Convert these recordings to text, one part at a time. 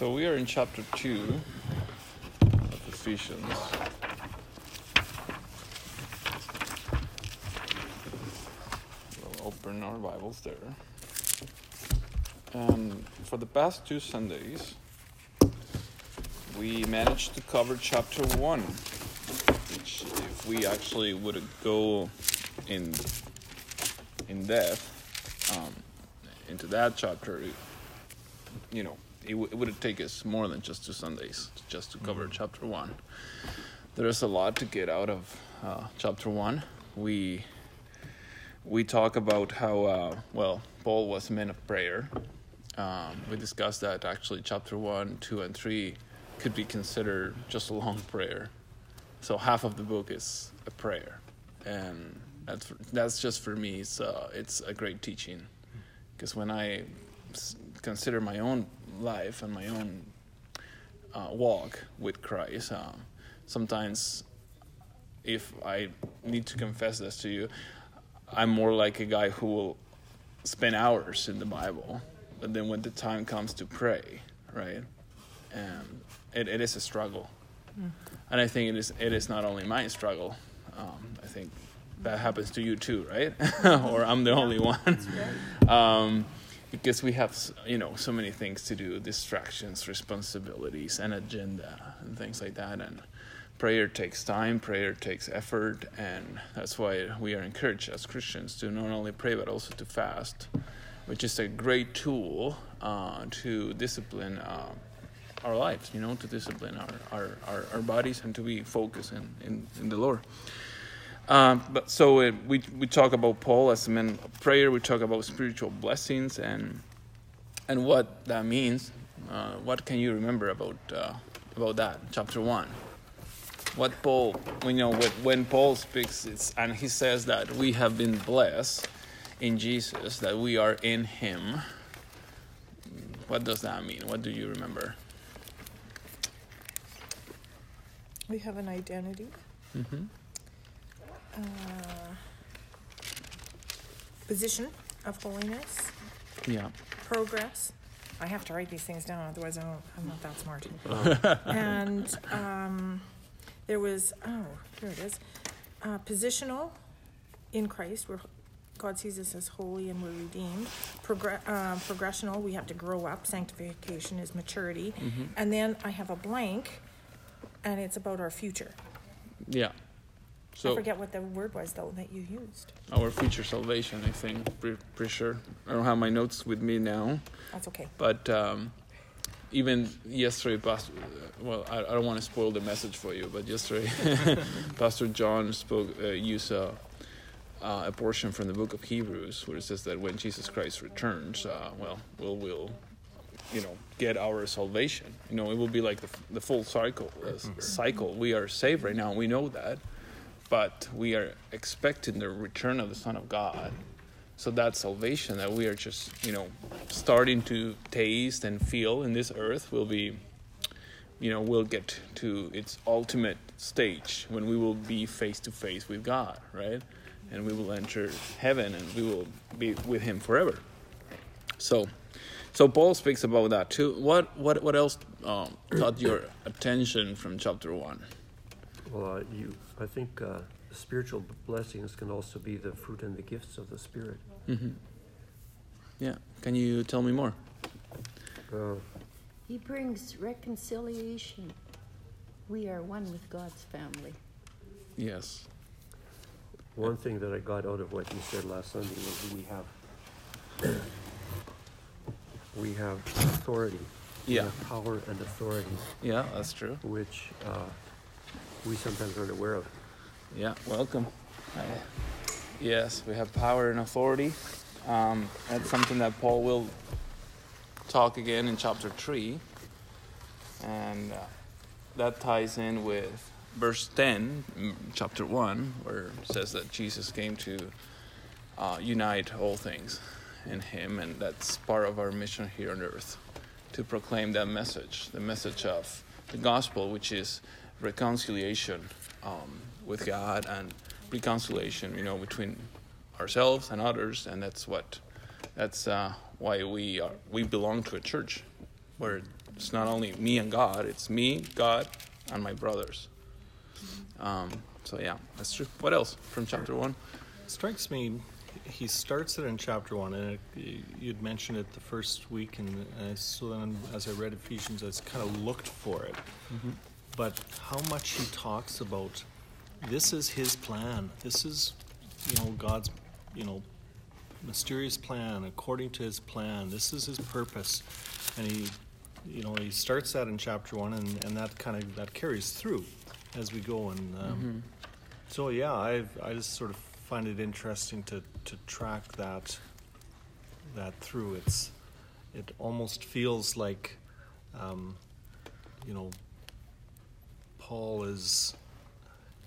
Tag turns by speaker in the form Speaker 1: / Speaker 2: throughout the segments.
Speaker 1: So we are in chapter 2 of Ephesians. We'll open our Bibles there. And for the past two Sundays, we managed to cover chapter 1, which, if we actually would go in, in depth um, into that chapter, you know, it, w- it would take us more than just two Sundays just to cover
Speaker 2: Mm-hmm.
Speaker 1: chapter one. There's a lot to get out of uh, chapter one. We we talk about how uh, well Paul was a man of prayer. Um, we discussed that actually chapter one, two, and three could be considered just a long prayer. So half of the book is a prayer, and that's that's just for me. It's uh, it's a great teaching because when I consider my own life and my own uh, walk with Christ, um, sometimes if I need to confess this to you, I'm more like a guy who will spend hours in the Bible, but then when the time comes to pray, right, and it, it is a struggle, and I think it is it is not only my struggle. Um, I think that happens to you too, right? or I'm the only one. um, because we have you know so many things to do distractions responsibilities and agenda and things like that and prayer takes time prayer takes effort and that's why we are encouraged as christians to not only pray but also to fast which is a great tool uh, to discipline uh, our lives you know to discipline our, our, our, our bodies and to be focused in, in, in the lord um, but so uh, we we talk about Paul as a man of prayer. We talk about spiritual blessings and and what that means. Uh, what can you remember about uh, about that? Chapter one. What Paul, you know, when, when Paul speaks, it's and he says that we have been blessed in Jesus, that we are in Him. What does that mean? What do you remember?
Speaker 2: We have an identity.
Speaker 1: Mm-hmm.
Speaker 2: Uh, position of holiness,
Speaker 1: Yeah.
Speaker 2: progress. I have to write these things down, otherwise I don't, I'm not that smart. and um, there was, oh, here it is. Uh, positional in Christ, where God sees us as holy and we're redeemed. Progr- uh, progressional, we have to grow up. Sanctification is maturity.
Speaker 1: Mm-hmm.
Speaker 2: And then I have a blank, and it's about our future.
Speaker 1: Yeah.
Speaker 2: I forget what the word was, though, that you used.
Speaker 1: our future salvation, I think, pretty, pretty sure. I don't have my notes with me now.
Speaker 2: That's okay.
Speaker 1: But um, even yesterday, Pastor, well, I, I don't want to spoil the message for you, but yesterday, Pastor John spoke, uh, used a, uh, a portion from the book of Hebrews where it says that when Jesus Christ returns, uh, well, we'll, we'll, you know, get our salvation. You know, it will be like the, the full cycle. uh, cycle. We are saved right now, we know that, but we are expecting the return of the Son of God. So that salvation that we are just, you know, starting to taste and feel in this earth will be, you know, will get to its ultimate stage when we will be face to face with God, right? And we will enter heaven and we will be with Him forever. So, so Paul speaks about that too. What what what else um, caught your attention from chapter one?
Speaker 3: Well, uh, you, I think uh, spiritual blessings can also be the fruit and the gifts of the Spirit.
Speaker 1: Mm-hmm. Yeah, can you tell me more?
Speaker 3: Uh,
Speaker 4: He brings reconciliation. We are one with God's family.
Speaker 1: Yes.
Speaker 3: one thing that I got out of what you said last Sunday was we have we have authority. We
Speaker 1: Yeah.
Speaker 3: have power and authority,
Speaker 1: Yeah, that's true.
Speaker 3: which uh, we sometimes aren't aware of.
Speaker 1: Yeah, welcome. Yes, we have power and authority. Um, that's something that Paul will talk again in chapter 3. And uh, that ties in with verse 10, mm, chapter 1, where it says that Jesus came to uh, unite all things in Him. And that's part of our mission here on earth to proclaim that message the message of the gospel, which is reconciliation um, with God and reconciliation, you know, between ourselves and others, and that's what that's uh, why we are we belong to a church where It's not only me and God, it's me, God, and my brothers. Um, so, yeah, that's true. What else from chapter 1?
Speaker 5: strikes me he starts it in chapter one and it, you'd mentioned it the first week and, and so then as i read ephesians i kind of looked for it mm-hmm. But how much he talks about this is his plan this is you know god's you know mysterious plan according to his plan this is his purpose and he you know he starts that in chapter one and, and that kind of that carries through as we go and um, mm-hmm. so yeah i i just sort of find it interesting to, to track that that through. It's it almost feels like um, you know Paul is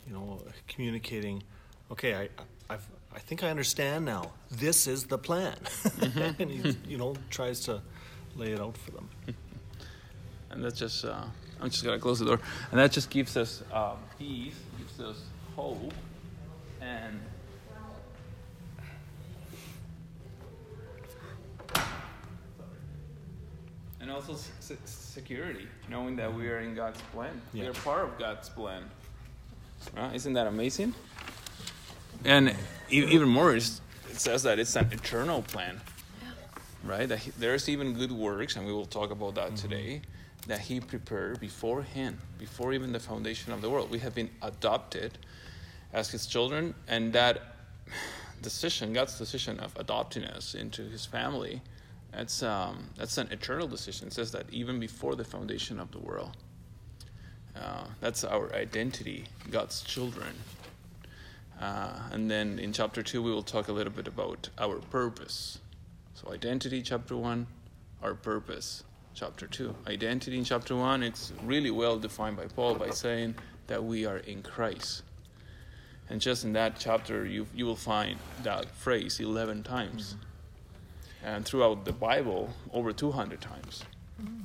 Speaker 5: you know communicating. Okay, I I've, I think I understand now. This is the plan, mm-hmm. and he you know tries to lay it out for them.
Speaker 1: And that's just uh, I'm just gonna close the door, and that just gives us um, peace, gives us hope, and and also security, knowing that we are in God's plan. Yeah. We are part of God's plan. Right? Isn't that amazing? And even more, it says that it's an eternal plan. Right? That he, there's even good works, and we will talk about that mm-hmm. today, that He prepared beforehand, before even the foundation of the world. We have been adopted as His children, and that decision, God's decision of adopting us into His family, that's, um, that's an eternal decision. It says that even before the foundation of the world. Uh, that's our identity, God's children. Uh, and then in chapter 2, we will talk a little bit about our purpose. So, identity, chapter 1, our purpose, chapter 2. Identity in chapter 1, it's really well defined by Paul by saying that we are in Christ. And just in that chapter, you, you will find that phrase 11 times. Mm-hmm and throughout the Bible over 200 times.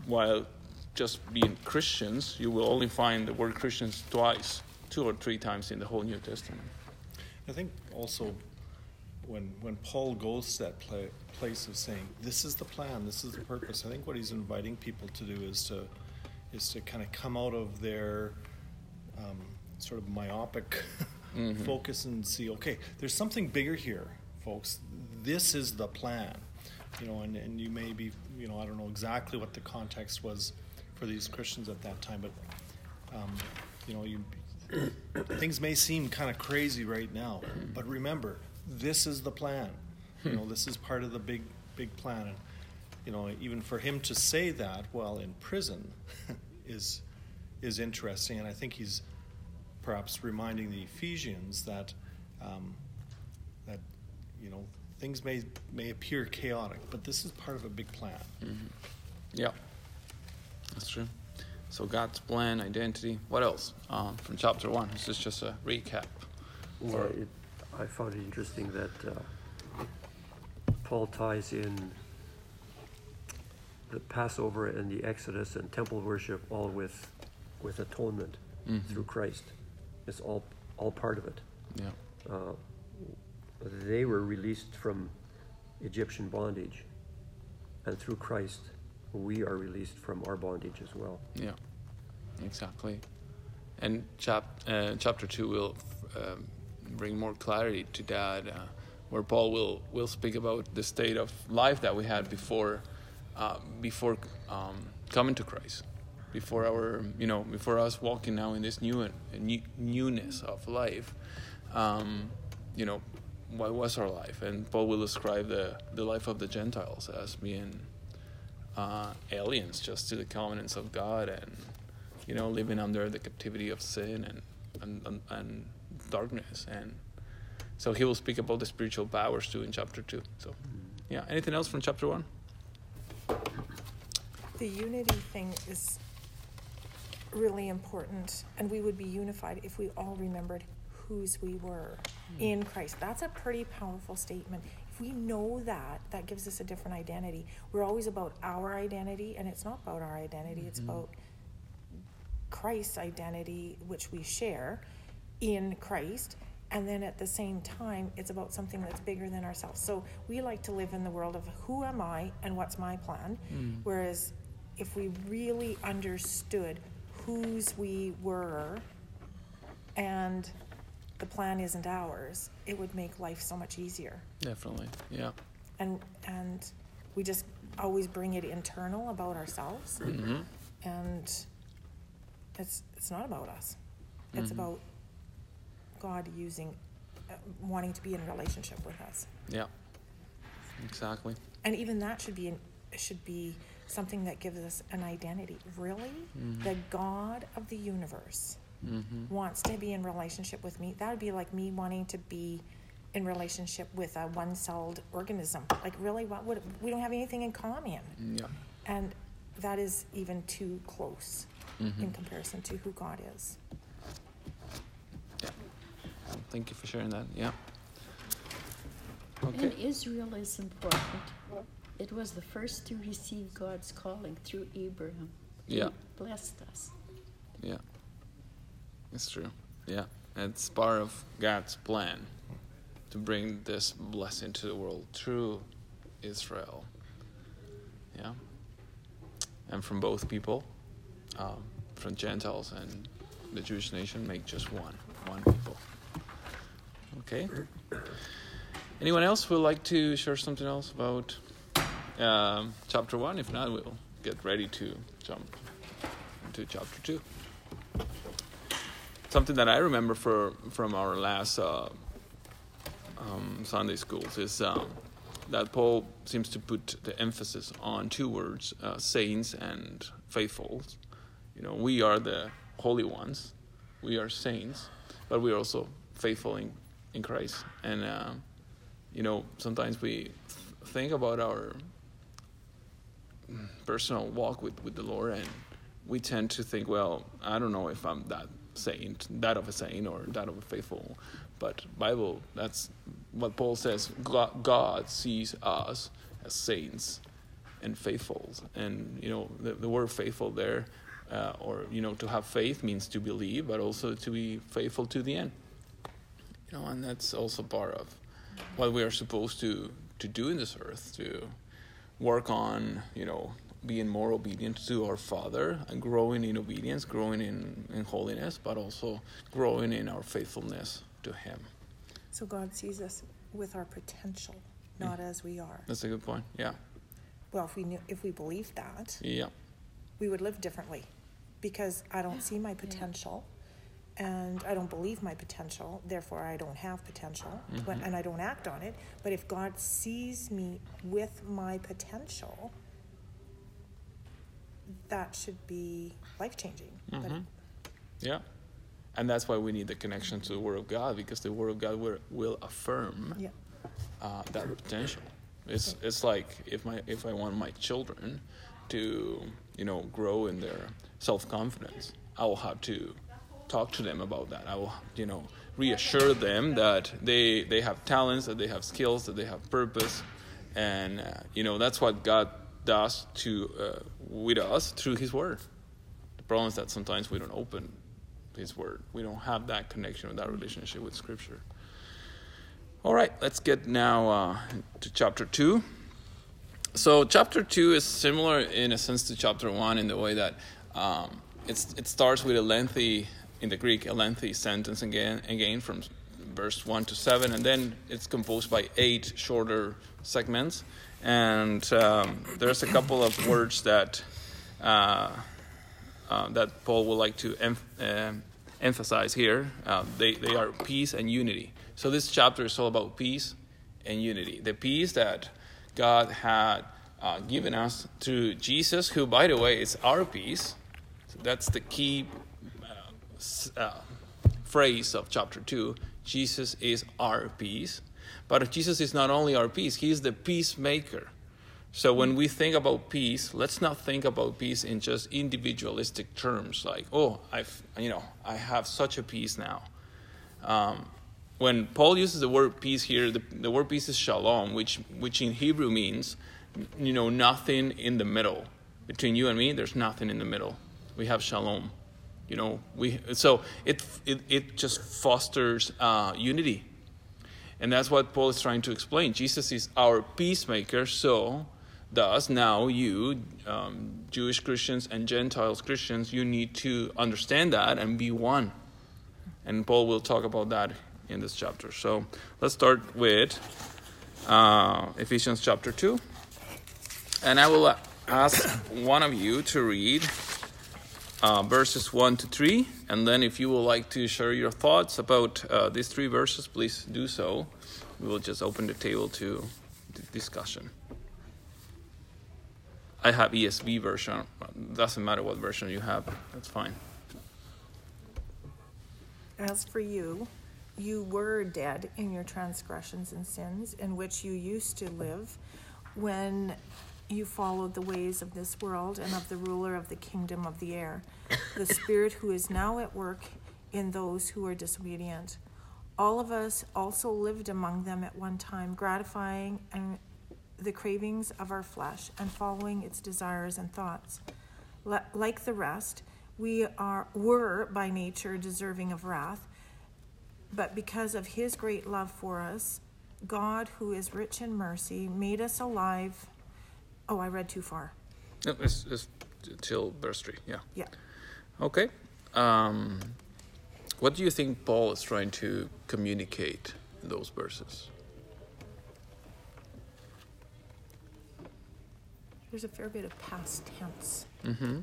Speaker 1: While just being Christians, you will only find the word Christians twice, two or three times in the whole New Testament.
Speaker 5: I think also when when Paul goes to that play, place of saying, "This is the plan, this is the purpose," I think what he's inviting people to do is to is to kind of come out of their um, sort of myopic mm-hmm. focus and see, okay, there's something bigger here, folks. This is the plan you know, and, and you may be, you know, I don't know exactly what the context was for these Christians at that time, but, um, you know, you, things may seem kind of crazy right now, but remember, this is the plan. You know, this is part of the big, big plan. And, you know, even for him to say that while in prison is, is interesting. And I think he's perhaps reminding the Ephesians that, um, that, you know, things may may appear chaotic, but this is part of a big plan.
Speaker 1: Mm-hmm. Yeah, that's true. So God's plan, identity. What else um, from chapter one? This is just a recap.
Speaker 3: Well, it, I found it interesting that uh, Paul ties in the Passover and the Exodus and temple worship all with with atonement mm-hmm. through Christ. It's all all part of it.
Speaker 1: Yeah. Uh,
Speaker 3: they were released from Egyptian bondage. And through Christ, we are released from our bondage as well.
Speaker 1: Yeah, exactly. And chap, uh, chapter 2 will um, bring more clarity to that, uh, where Paul will, will speak about the state of life that we had before, uh, before um, coming to Christ. Before our, you know, before us walking now in this new, new newness of life, um, you know, what was our life? And Paul will describe the, the life of the Gentiles as being uh, aliens just to the covenants of God and, you know, living under the captivity of sin and, and, and, and darkness. And so he will speak about the spiritual powers too in chapter 2. So, yeah. Anything else from chapter 1?
Speaker 2: The unity thing is really important, and we would be unified if we all remembered whose we were mm. in Christ. That's a pretty powerful statement. If we know that, that gives us a different identity. We're always about our identity, and it's not about our identity, mm-hmm. it's about Christ's identity, which we share in Christ. And then at the same time, it's about something that's bigger than ourselves. So we like to live in the world of who am I and what's my plan. Mm. Whereas if we really understood whose we were and the plan isn't ours, it would make life so much easier.
Speaker 1: Definitely. Yeah.
Speaker 2: And and we just always bring it internal about ourselves.
Speaker 1: Mm-hmm.
Speaker 2: And it's it's not about us. It's
Speaker 1: Mhm.
Speaker 2: about God using uh, wanting to be in relationship with us.
Speaker 1: Yeah. Exactly.
Speaker 2: And even that should be an, should be something that gives us an identity. Really?
Speaker 1: Mhm.
Speaker 2: The God of the universe
Speaker 1: Mm-hmm.
Speaker 2: wants to be in relationship with me. That would be like me wanting to be in relationship with a one-celled organism. Like really what would we don't have anything in common.
Speaker 1: Yeah.
Speaker 2: And that is even too close in
Speaker 1: Mhm.
Speaker 2: comparison to who God is.
Speaker 1: Yeah. Thank you for sharing that. Yeah.
Speaker 4: And
Speaker 1: Okay.
Speaker 4: Israel is important. It was the first to receive God's calling through Abraham. He
Speaker 1: Yeah.
Speaker 4: blessed us.
Speaker 1: Yeah. It's true. Yeah. It's part of God's plan to bring this blessing to the world through Israel. Yeah. And from both people, um, from Gentiles and the Jewish nation, make just one, one people. Okay. Anyone else would like to share something else about um, chapter one? If not, we'll get ready to jump into chapter two something that I remember for, from our last uh, um, Sunday schools is um, that Paul seems to put the emphasis on two words, uh, saints and faithfuls. You know, we are the holy ones, we are saints, but we are also faithful in, in Christ. And, uh, you know, sometimes we th- think about our personal walk with, with the Lord and we tend to think, well, I don't know if I'm that saint, that of a saint, or that of a faithful. But Bible, that's what Paul says. God, sees us as saints and faithfuls, and you know the, the word faithful there, uh, or you know to have faith means to believe, but also to be faithful to the end. You know, and that's also part of what we are supposed to to do in this earth to work on, you know, being more obedient to our Father and growing in obedience, growing in, in holiness, but also growing in our faithfulness to Him.
Speaker 2: So God sees us with our potential, not as we are.
Speaker 1: That's a good point. Yeah.
Speaker 2: Well, if we knew, if we believed that,
Speaker 1: Yeah.
Speaker 2: we would live differently because I don't see my potential and I don't believe my potential, therefore I don't have potential when,
Speaker 1: Mhm.
Speaker 2: and I don't act on it. But if God sees me with my potential, that should be life changing.
Speaker 1: Mhm. Yeah. And that's why we need the connection to the Word of God because the Word of God will, will affirm
Speaker 2: Yeah.
Speaker 1: uh, that potential. It's it's like if my if I want my children to you know grow in their self confidence, I will have to talk to them about that. I will you know reassure them that they they have talents, that they have skills, that they have purpose, and uh, you know that's what God does to uh, with us through His Word. The problem is that sometimes we don't open His Word. We don't have that connection, or that relationship with Scripture. All right, let's get now uh, to chapter 2. So, chapter 2 is similar in a sense to chapter 1 in the way that um, it's, it starts with a lengthy, in the Greek, a lengthy sentence again, again from verse 1 to 7, and then it's composed by eight shorter segments. And um, there's a couple of words that, uh, uh, that Paul would like to em- um emphasize here. Uh, they, they are peace and unity. So this chapter is all about peace and unity. The peace that God had uh, given us through Jesus, who, by the way, is our peace. So that's the key uh, uh, phrase of chapter 2. Jesus is our peace. But Jesus is not only our peace, he is the peacemaker. So when we think about peace, let's not think about peace in just individualistic terms, like, oh, I've, you know, I have such a peace now. Um, when Paul uses the word peace here, the, the word peace is shalom, which, which in Hebrew means, you know, nothing in the middle. Between you and me, there's nothing in the middle. We have shalom. You know, we so it it, it just fosters uh, unity, and that's what Paul is trying to explain. Jesus is our peacemaker, so Thus, now you, um, Jewish Christians and Gentiles Christians, you need to understand that and be one. And Paul will talk about that in this chapter. So let's start with uh, Ephesians chapter 2. And I will ask one of you to read uh, verses 1 to 3. And then, if you would like to share your thoughts about uh, these three verses, please do so. We will just open the table to discussion. I have ESV version. Doesn't matter what version you have. That's fine.
Speaker 2: As for you, you were dead in your transgressions and sins, in which you used to live when you followed the ways of this world and of the ruler of the kingdom of the air, the spirit who is now at work in those who are disobedient. All of us also lived among them at one time, gratifying and the cravings of our flesh and following its desires and thoughts. Like the rest, we are were by nature deserving of wrath, but because of his great love for us, God, who is rich in mercy, made us alive. Oh, I read too far.
Speaker 1: No, it's, it's till verse 3, yeah.
Speaker 2: Yeah.
Speaker 1: Okay. Um, what do you think Paul is trying to communicate in those verses?
Speaker 2: There's a fair bit of past tense.
Speaker 1: Mm-hmm.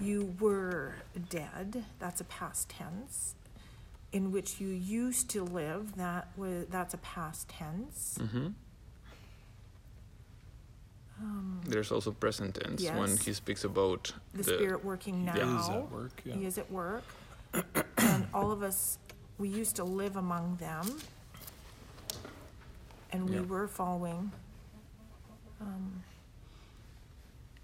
Speaker 2: You were dead. That's a past tense. In which you used to live. That was that's a past tense.
Speaker 1: Mm-hmm.
Speaker 2: Um,
Speaker 1: There's also present tense when he speaks about
Speaker 2: the spirit working now.
Speaker 1: Yeah.
Speaker 5: Is at work, yeah.
Speaker 2: He is at work. and all of us, we used to live among them. And we
Speaker 1: Yeah.
Speaker 2: were following. Um,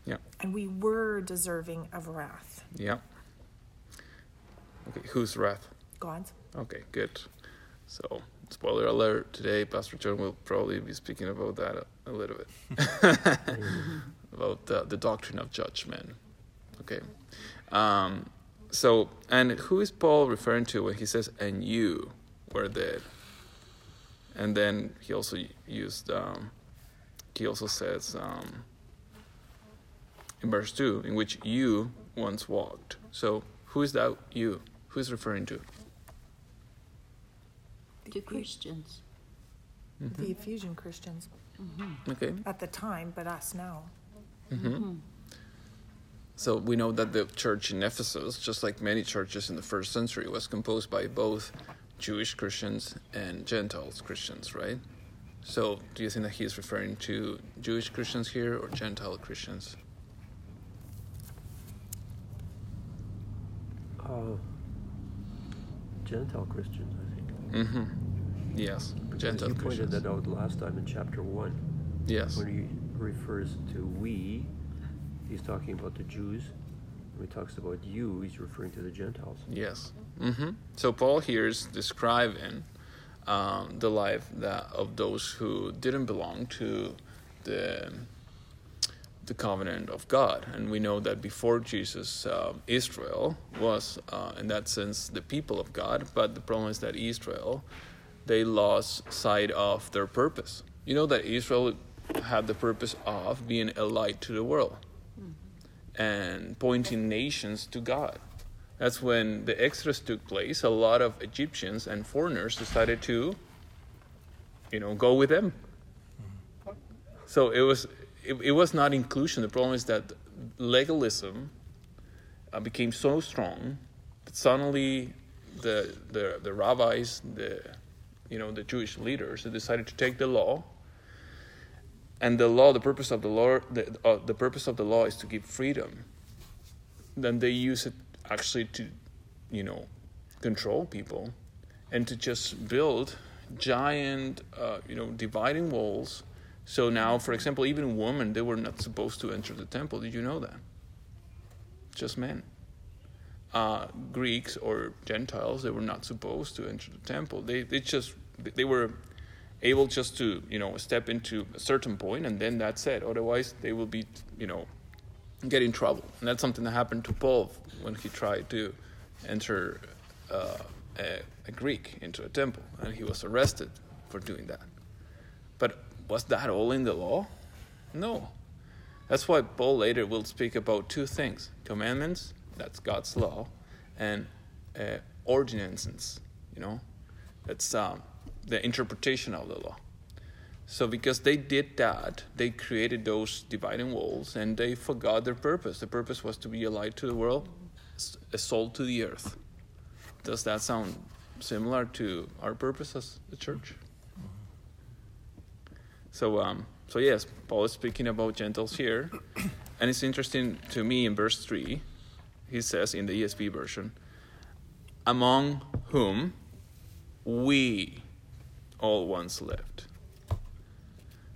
Speaker 1: Yeah.
Speaker 2: And we were deserving of wrath.
Speaker 1: Yeah. Okay, whose wrath?
Speaker 2: God's.
Speaker 1: Okay, good. So, spoiler alert, today Pastor John will probably be speaking about that a, a little bit. about the, the doctrine of judgment. Okay. Um, so, and who is Paul referring to when he says, and you were dead? And then he also used, um, he also says, um, in verse 2, in which you once walked. So, who is that you? Who is referring to?
Speaker 4: The Christians.
Speaker 2: The Ephesian Christians
Speaker 1: Okay.
Speaker 2: at the time, but us now.
Speaker 1: hmm So we know that the church in Ephesus, just like many churches in the first century, was composed by both Jewish Christians and Gentiles Christians, right? So do you think that he is referring to Jewish Christians here or Gentile Christians?
Speaker 3: Uh, Gentile Christians, I think.
Speaker 1: Mm-hmm. Yes,
Speaker 3: Because you pointed that out last time in chapter one,
Speaker 1: Yes.
Speaker 3: when he refers to we, he's talking about the Jews. When he talks about you, he's referring to the Gentiles.
Speaker 1: Yes. hmm So Paul here is describing um, the life that of those who didn't belong to the the covenant of God, and we know that before Jesus, uh, Israel was, uh, in that sense, the people of God. But the problem is that Israel, they lost sight of their purpose. You know that Israel had the purpose of being a light to the world and pointing nations to God. That's when the Exodus took place. A lot of Egyptians and foreigners decided to, you know, go with them. So it was, it, it was not inclusion. The problem is that legalism uh, became so strong that suddenly the, the the rabbis, the you know the Jewish leaders, decided to take the law. And the law, the purpose of the law, the, uh, the purpose of the law is to give freedom. Then they use it actually to, you know, control people, and to just build giant, uh, you know, dividing walls. So now, for example, even women, they were not supposed to enter the temple. Did you know that? Just men. Uh, Greeks or Gentiles, they were not supposed to enter the temple. They, they just, they were able just to, you know, step into a certain point and then that's it. Otherwise, they will be, you know, get in trouble. And that's something that happened to Paul when he tried to enter uh, a, a Greek into a temple and he was arrested for doing that. But was that all in the law? No. That's why Paul later will speak about two things commandments, that's God's law, and uh, ordinances, you know, that's um, the interpretation of the law. So, because they did that, they created those dividing walls and they forgot their purpose. The purpose was to be a light to the world, a salt to the earth. Does that sound similar to our purpose as the church? So, um, so yes, Paul is speaking about Gentiles here, and it's interesting to me in verse three. He says in the ESV version, "Among whom we all once left.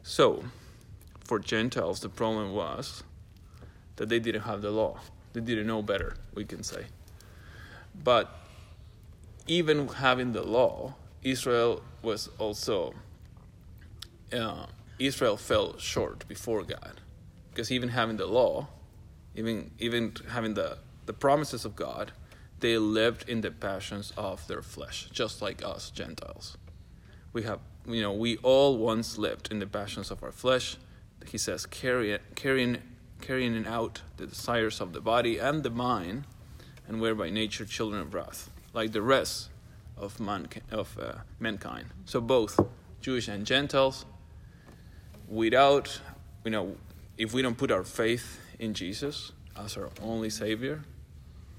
Speaker 1: So, for Gentiles, the problem was that they didn't have the law. They didn't know better, we can say. But even having the law, Israel was also uh, Israel fell short before God, because even having the law, even even having the the promises of God, they lived in the passions of their flesh, just like us Gentiles. We have, you know, we all once lived in the passions of our flesh. He says, carry, carrying carrying out the desires of the body and the mind, and were by nature children of wrath like the rest of, man, of uh, mankind. So both Jewish and Gentiles, without, you know, if we don't put our faith in Jesus as our only Savior,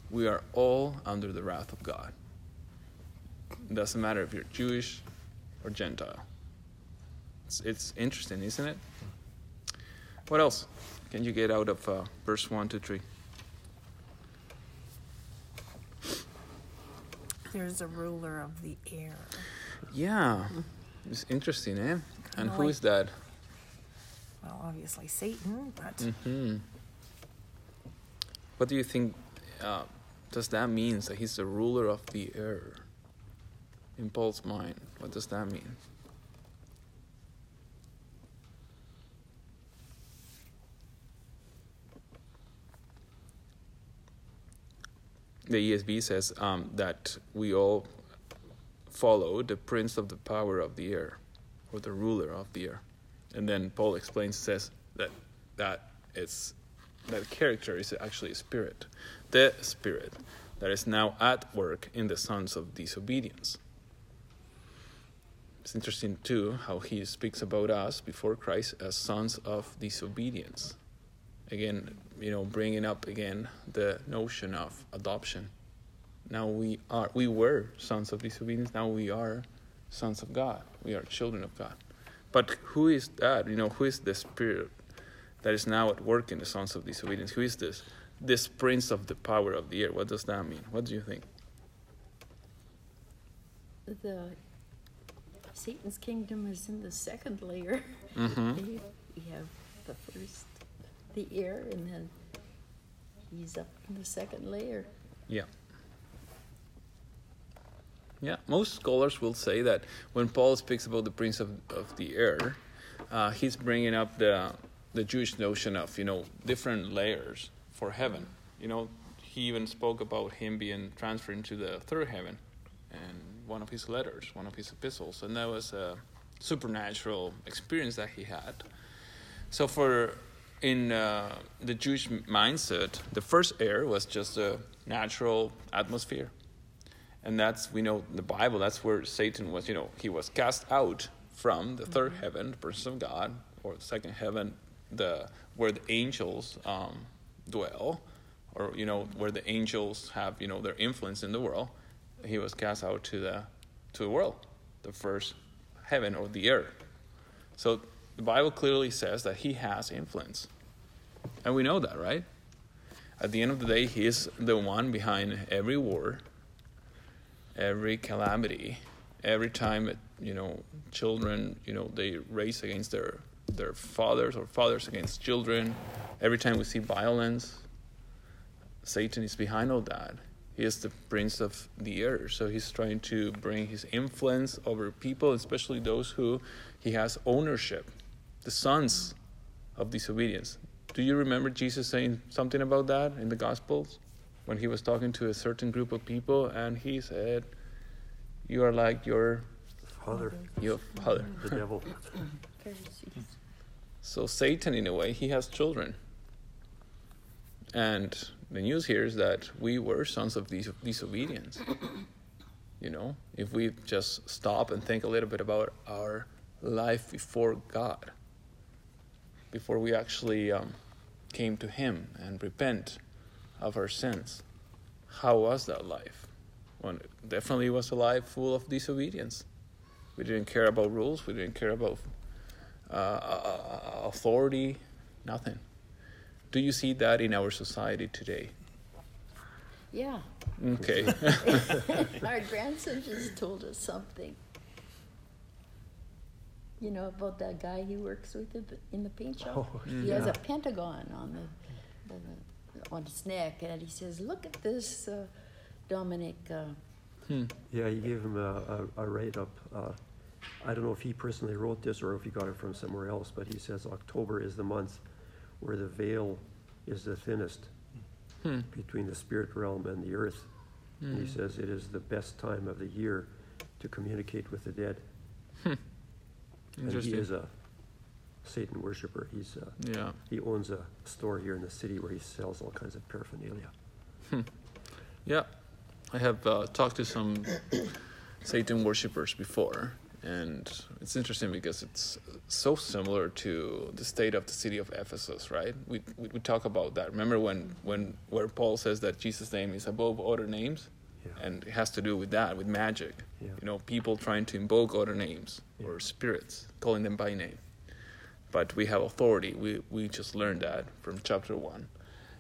Speaker 1: we are all under the wrath of God. It doesn't matter if you're Jewish or Gentile. It's, it's interesting, isn't it? What else can you get out of uh, verse 1 to 3?
Speaker 2: There's a ruler of the air.
Speaker 1: Yeah, it's interesting, eh? And
Speaker 2: Kinda
Speaker 1: who
Speaker 2: like-
Speaker 1: is that?
Speaker 2: Well, obviously Satan, but
Speaker 1: hmm What do you think? Uh, does that mean that he's the ruler of the air? In Paul's mind, what does that mean? The ESV says um, that we all follow the prince of the power of the air, or the ruler of the air. And then Paul explains, says that that it's that character is actually a spirit, the spirit that is now at work in the sons of disobedience. It's interesting too how he speaks about us before Christ as sons of disobedience. Again, you know, bringing up again the notion of adoption. Now we are, we were sons of disobedience. Now we are sons of God. We are children of God. But who is that? You know, who is the spirit that is now at work in the sons of disobedience? Who is this? This prince of the power of the air. What does that mean? What do you think?
Speaker 4: The Satan's kingdom is in the second layer.
Speaker 1: Mm-hmm.
Speaker 4: We have the first, the air, and then he's up in the second layer.
Speaker 1: Yeah. Yeah, most scholars will say that when Paul speaks about the prince of, of the air, uh, he's bringing up the the Jewish notion of you know different layers for heaven. You know, he even spoke about him being transferred into the third heaven, and one of his letters, one of his epistles, and that was a supernatural experience that he had. So for in uh, the Jewish mindset, the first air was just a natural atmosphere, and that's we know in the Bible. That's where Satan was. You know, he was cast out from the 3rd heaven, the presence of God, or the second heaven, the where the angels um, dwell, or you know where the angels have you know their influence in the world. He was cast out to the to the world, the first heaven or the earth. So the Bible clearly says that he has influence. And we know that, right? At the end of the day, he is the one behind every war, every calamity, every time you know children, you know, they race against their their fathers or fathers against children. Every time we see violence, Satan is behind all that. He is the prince of the air, so he's trying to bring his influence over people, especially those who he has ownership, the sons of disobedience. Do you remember Jesus saying something about that in the Gospels when he was talking to a certain group of people and he said, "You are like your
Speaker 3: Father,
Speaker 1: your father."
Speaker 3: the devil.
Speaker 1: So Satan, in a way, he has children. And the news here is that we were sons of dis- disobedience. you know, if we just stop and think a little bit about our life before God, before we actually um, came to Him and repent of our sins, how was that life? Well, it definitely was a life full of disobedience. We didn't care about rules. We didn't care about uh, uh, authority. Nothing. Do you see that in our society today?
Speaker 4: Yeah.
Speaker 1: Okay.
Speaker 4: Our grandson just told us something. You know about that guy he works with in the- paint shop.
Speaker 3: Oh,
Speaker 4: He has a pentagon on the, the on his neck, and he says, "Look at this, uh, Dominic." Uh,
Speaker 1: hmm.
Speaker 3: Yeah, he gave him a, a, a write-up. Uh, I don't know if he personally wrote this or if he got it from somewhere else, but he says October is the month where the veil is the thinnest
Speaker 1: Hmm.
Speaker 3: between the spirit realm and the earth. And he
Speaker 1: Hmm.
Speaker 3: says it is the best time of the year to communicate with the dead. And he is a Satan worshiper. He's uh,
Speaker 1: Yeah.
Speaker 3: he owns a store here in the city where he sells all kinds of paraphernalia.
Speaker 1: Yeah. I have uh, talked to some Satan worshippers before, and it's interesting because it's so similar to the state of the city of Ephesus, right? We, we, we talk about that. Remember when, when where Paul says that Jesus' name is above other names?
Speaker 3: Yeah.
Speaker 1: And it has to do with that, with magic.
Speaker 3: Yeah.
Speaker 1: You know, people trying to invoke other names
Speaker 3: Yeah.
Speaker 1: or spirits, calling them by name. But we have authority. We, we just learned that from chapter 1.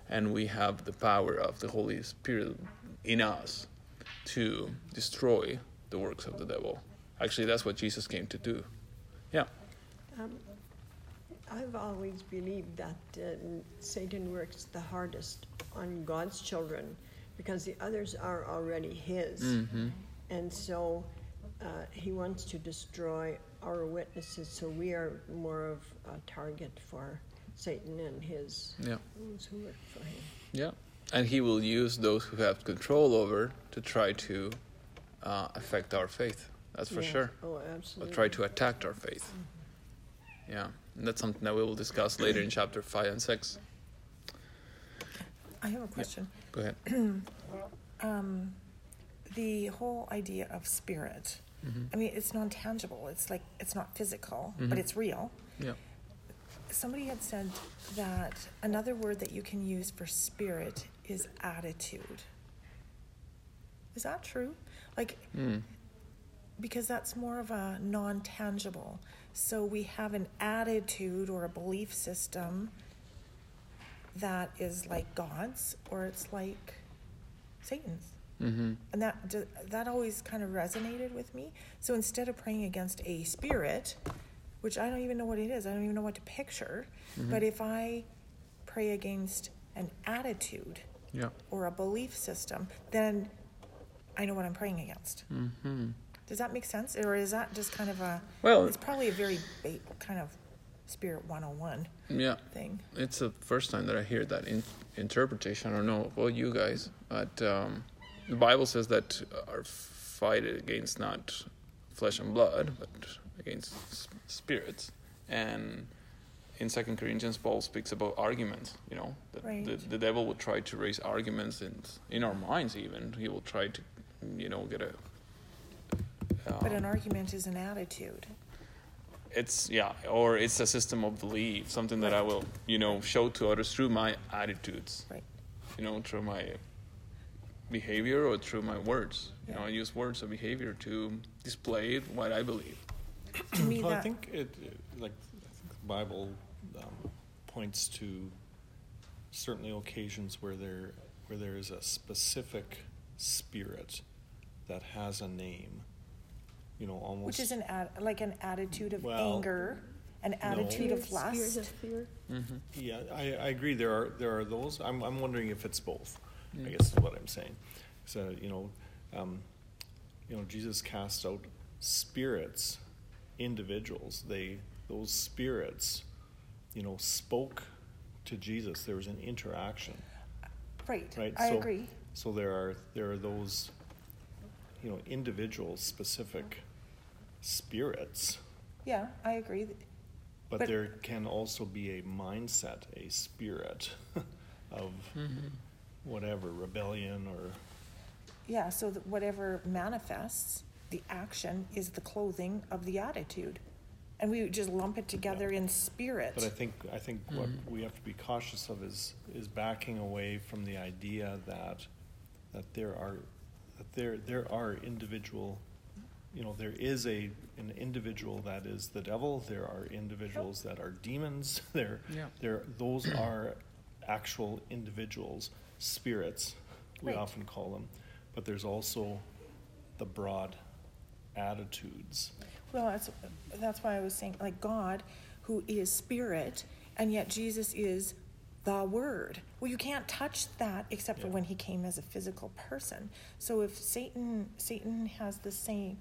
Speaker 1: And we have the power of the Holy Spirit in us to destroy the works of the devil. Actually, that's what Jesus came to do. Yeah.
Speaker 6: Um, I've always believed that uh, Satan works the hardest on God's children because the others are already his.
Speaker 1: Mm-hmm.
Speaker 6: And so uh, he wants to destroy our witnesses, so we are more of a target for Satan and his
Speaker 1: Yeah.
Speaker 6: those who work for him.
Speaker 1: Yeah. And he will use those who have control over to try to uh, affect our faith. That's for
Speaker 6: Yes.
Speaker 1: sure.
Speaker 6: Oh,
Speaker 1: Or
Speaker 6: absolutely.
Speaker 1: try to attack our faith. Yeah. And that's something that we will discuss later in chapter 5 and 6.
Speaker 2: I have a question.
Speaker 1: Go ahead.
Speaker 2: Um, the whole idea of spirit. I mean, it's non-tangible. It's like it's not physical,
Speaker 1: Mhm.
Speaker 2: but it's real.
Speaker 1: Yeah.
Speaker 2: Somebody had said that another word that you can use for spirit is attitude. Is that true? Like,
Speaker 1: Mm.
Speaker 2: Because that's more of a non tangible. So we have an attitude or a belief system that is like God's or it's like Satan's.
Speaker 1: Mm-hmm.
Speaker 2: And that that always kind of resonated with me. So instead of praying against a spirit, which I don't even know what it is, I don't even know what to picture, but if I pray against an attitude
Speaker 1: Yeah.
Speaker 2: or a belief system, then I know what I'm praying against.
Speaker 1: Mm-hmm.
Speaker 2: Does that make sense? Or is that just kind of a,
Speaker 1: Well-
Speaker 2: it's probably a very ba- kind of spirit 101
Speaker 1: Yeah.
Speaker 2: thing.
Speaker 1: It's the first time that I hear that in, interpretation. I don't know about you guys, but um, the Bible says that our fight against not flesh and blood, but against spirits. And in Second Corinthians, Paul speaks about arguments. You know, the,
Speaker 2: Right.
Speaker 1: the devil will try to raise arguments in in our minds. Even he will try to, you know, get a.
Speaker 2: But an argument is an attitude.
Speaker 1: it's yeah or it's a system of belief something that i will you know show to others through my attitudes
Speaker 2: Right.
Speaker 1: you know through my behavior or through my words you know i use words or behavior to display what i believe
Speaker 2: To me,
Speaker 5: Well, I think it, it- like I think the Bible um, points to certainly occasions where there where there is a specific spirit that has a name. You know, almost
Speaker 2: which is an at, like an attitude of
Speaker 5: Well,
Speaker 2: anger, an attitude
Speaker 4: fear,
Speaker 2: of
Speaker 4: spirit
Speaker 2: lust.
Speaker 4: of fear.
Speaker 5: Yeah, I, I agree. There are there are those. I'm I'm wondering if it's both.
Speaker 1: Mm.
Speaker 5: I guess is what I'm saying. So you know, um, you know, Jesus cast out spirits, individuals. They those spirits, you know, spoke to Jesus. There was an interaction,
Speaker 2: Right.
Speaker 5: right?
Speaker 2: I
Speaker 5: so,
Speaker 2: agree.
Speaker 5: So there are there are those, you know, individual specific spirits.
Speaker 2: Yeah, I agree.
Speaker 5: but,
Speaker 2: But-
Speaker 5: there can also be a mindset, a spirit of mm-hmm. whatever rebellion or
Speaker 2: Yeah, so that whatever manifests, the action is the clothing of the attitude. And we just lump it together in spirit.
Speaker 5: But I think I think what mm-hmm. we have to be cautious of is is backing away from the idea that that there are that there there are individual you know there is a an individual that is the devil there are individuals that are demons there
Speaker 1: Yeah.
Speaker 5: there those are actual individuals spirits we
Speaker 2: Right.
Speaker 5: often call them but there's also the broad attitudes
Speaker 2: Well, that's, that's why I was saying, like God, who is spirit, and yet Jesus is the Word. Well, you can't touch that except for when he came as a physical person. So if Satan, Satan has the same,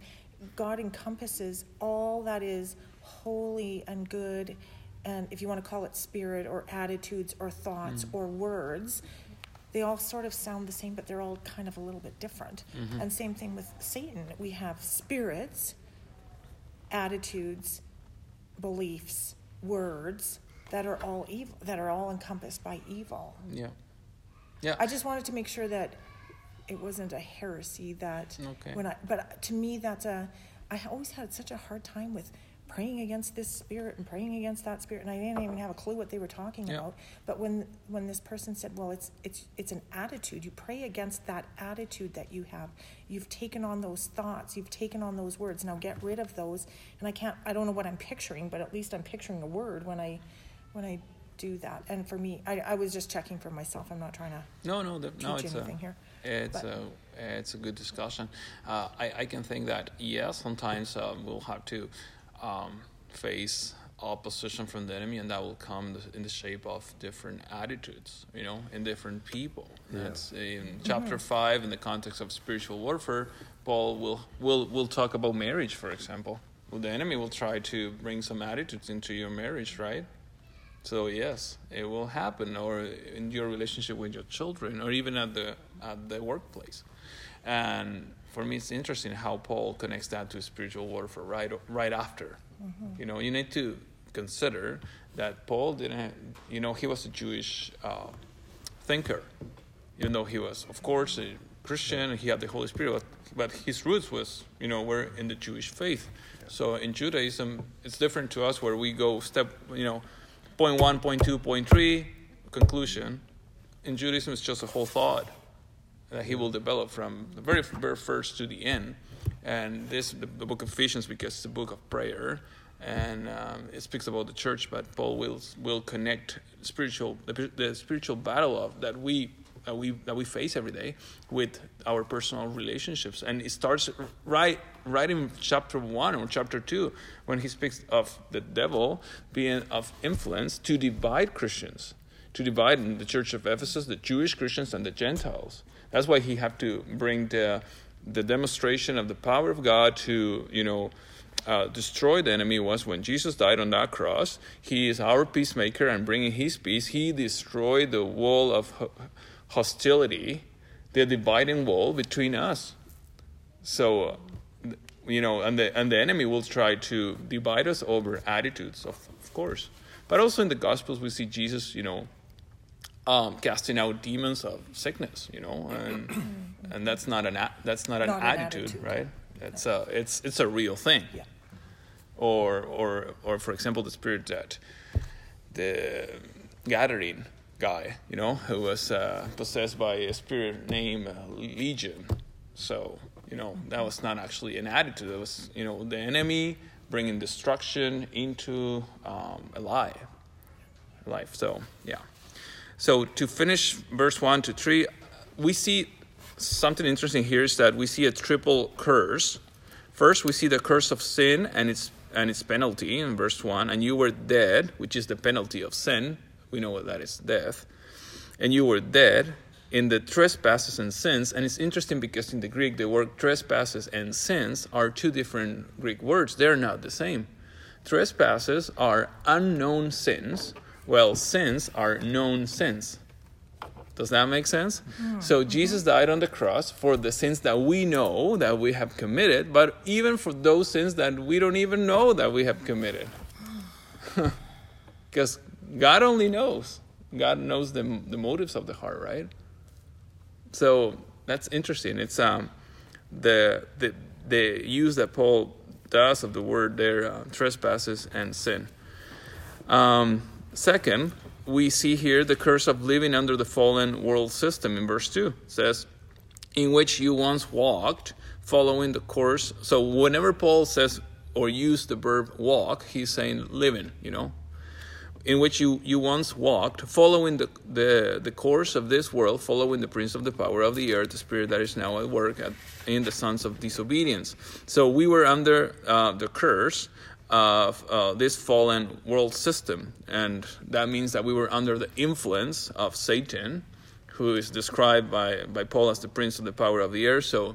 Speaker 2: God encompasses all that is holy and good, and if you want to call it spirit or attitudes or thoughts mm. or words, they all sort of sound the same, but they're all kind of a little bit different. Mm-hmm. And same thing with Satan. We have spirits, attitudes, beliefs, words that are all evil, that are all encompassed by evil.
Speaker 1: Yeah. Yeah.
Speaker 2: I just wanted to make sure that it wasn't a heresy that
Speaker 1: Okay.
Speaker 2: when I, but to me, that's a, I always had such a hard time with praying against this spirit and praying against that spirit, and I didn't even have a clue what they were talking
Speaker 1: Yeah.
Speaker 2: about. But when when this person said, "Well, it's it's it's an attitude. You pray against that attitude that you have. You've taken on those thoughts. You've taken on those words. Now get rid of those." And I can't. I don't know what I'm picturing, but at least I'm picturing a word when I when I do that. And for me, I, I was just checking for myself. I'm not trying to
Speaker 1: No, no, the, no.
Speaker 2: teach
Speaker 1: It's a,
Speaker 2: here.
Speaker 1: it's
Speaker 2: but-
Speaker 1: a it's a good discussion. Uh, I I can think that yes, sometimes uh, we'll have to um, face opposition from the enemy, and that will come in the shape of different attitudes, you know, in different people.
Speaker 3: Yeah.
Speaker 1: That's in chapter five, in the context of spiritual warfare. Paul will will will talk about marriage, for example. Well, the enemy will try to bring some attitudes into your marriage, right? So yes, it will happen, or in your relationship with your children, or even at the at the workplace. And for me, it's interesting how Paul connects that to spiritual warfare right right after. You know, you need to consider that Paul didn't. You know, he was a Jewish uh, thinker, even though he was, of course, a Christian. And he had the Holy Spirit, but, but his roots was, you know, were in the Jewish faith. So in Judaism, it's different to us, where we go step, you know, point one, point two, point three, conclusion. In Judaism, it's just a whole thought that he will develop from the very, very first to the end. And this, the, the book of Ephesians, because it's a book of prayer, and um, it speaks about the church. But Paul will will connect spiritual the, the spiritual battle of that we that we that we face every day with our personal relationships, and it starts right right in chapter one or chapter two when he speaks of the devil being of influence to divide Christians to divide in the church of Ephesus the Jewish Christians and the Gentiles. That's why he had to bring the the demonstration of the power of God to you know uh, destroy the enemy was when Jesus died on that cross. He is our peacemaker and bringing His peace. He destroyed the wall of hostility, the dividing wall between us. So. Uh, you know, and the and the enemy will try to divide us over attitudes, of of course. But also in the Gospels, we see Jesus, you know, um, casting out demons of sickness, you know, and and that's not an a, that's not an,
Speaker 2: Not an
Speaker 1: attitude,
Speaker 2: attitude.
Speaker 1: right? It's a it's it's a real thing.
Speaker 2: Yeah.
Speaker 1: Or or or for example, the spirit that the Gadarene guy, you know, who was uh, possessed by a spirit named uh, Legion. So you know that was not actually an attitude. It was you know the enemy bringing destruction into um, a lie, life. So yeah. So to finish verse one to three, we see something interesting here is that we see a triple curse. First, we see the curse of sin and its and its penalty in verse one. And you were dead, which is the penalty of sin. We know what that is, death. And you were dead in the trespasses and sins. And it's interesting because in the Greek, the word trespasses and sins are two different Greek words. They're not the same. Trespasses are unknown sins, while sins are known sins. Does that make sense? Mm-hmm. So Jesus mm-hmm. died on the cross for the sins that we know that we have committed, but even for those sins that we don't even know that we have committed. because God only knows. God knows the the motives of the heart, right? So that's interesting. It's um the the the use that Paul does of the word there, uh, trespasses and sin. Um, second, we see here the curse of living under the fallen world system in verse 2. It says, In which you once walked, following the course. So whenever Paul says or use the verb walk, he's saying living, you know, in which you, you once walked, following the, the, the course of this world, following the prince of the power of the air, the spirit that is now at work at, in the sons of disobedience. So we were under uh, the curse of uh, this fallen world system, and that means that we were under the influence of Satan, who is described by, by Paul as the prince of the power of the air. So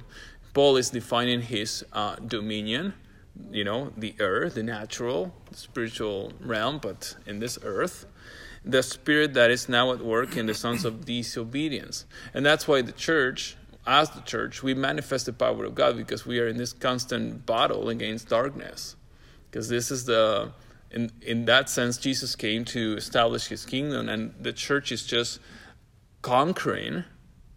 Speaker 1: Paul is defining his uh, dominion you know, the earth, the natural, spiritual realm, but in this earth, the spirit that is now at work in the sons of disobedience. And that's why the church, as the church, we manifest the power of God because we are in this constant battle against darkness. Because this is the, in, in that sense, Jesus came to establish his kingdom, and the church is just conquering,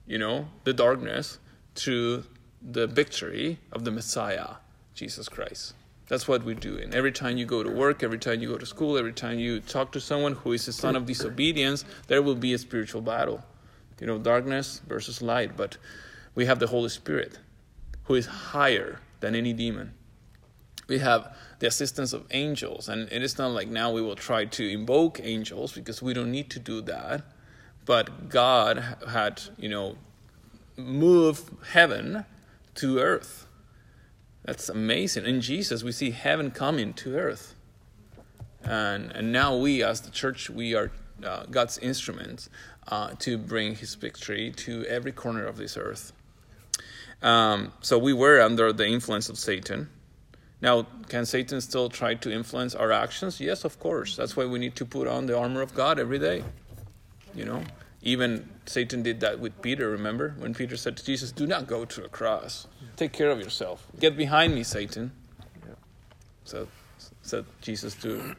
Speaker 1: you know, the darkness through the victory of the Messiah Jesus Christ. That's what we do. And every time you go to work, every time you go to school, every time you talk to someone who is a son of disobedience, there will be a spiritual battle. You know, darkness versus light. But we have the Holy Spirit, who is higher than any demon. We have the assistance of angels. And it is not like now we will try to invoke angels because we don't need to do that. But God had, you know, moved heaven to earth that's amazing. In Jesus, we see heaven coming to earth. And, and now we, as the church, we are uh, God's instruments uh, to bring his victory to every corner of this earth. Um, so we were under the influence of Satan. Now, can Satan still try to influence our actions? Yes, of course. That's why we need to put on the armor of God every day. You know, even Satan did that with Peter, remember? When Peter said to Jesus, Do not go to the cross. Take care of yourself. Get behind me, Satan. So said Jesus to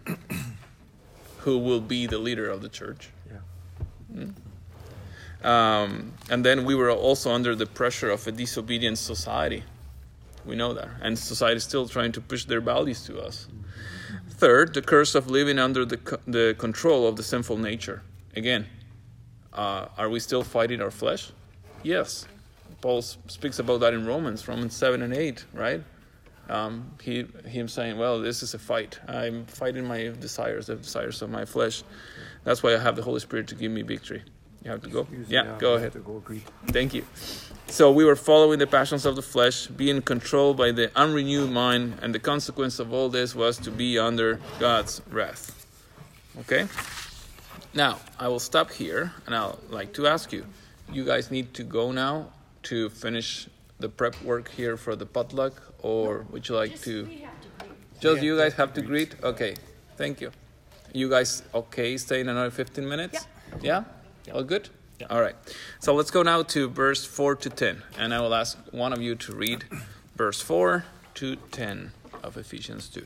Speaker 1: who will be the leader of the church. Yeah. Hmm? Um, and then we were also under the pressure of a disobedient society. We know that. And society is still trying to push their values to us. Third, the curse of living under the, the control of the sinful nature. Again, uh, are we still fighting our flesh? Yes. Paul speaks about that in Romans, Romans 7 and 8, right? Um, he him saying, "Well, this is a fight. I'm fighting my desires, the desires of my flesh. That's why I have the Holy Spirit to give me victory." You have to go.
Speaker 3: Excuse
Speaker 1: yeah,
Speaker 3: me,
Speaker 1: go ahead.
Speaker 3: go.
Speaker 1: Thank you. So we were following the passions of the flesh, being controlled by the unrenewed mind, and the consequence of all this was to be under God's wrath. Okay. Now, I will stop here and I'll like to ask you you guys need to go now to finish the prep work here for the potluck, or would you like to? Just you guys have to greet? Okay, thank you. You guys okay staying another 15 minutes? Yeah. Yeah? All good?
Speaker 5: Yeah.
Speaker 1: All right. So let's go now to verse 4 to 10. And I will ask one of you to read verse 4 to 10 of Ephesians 2.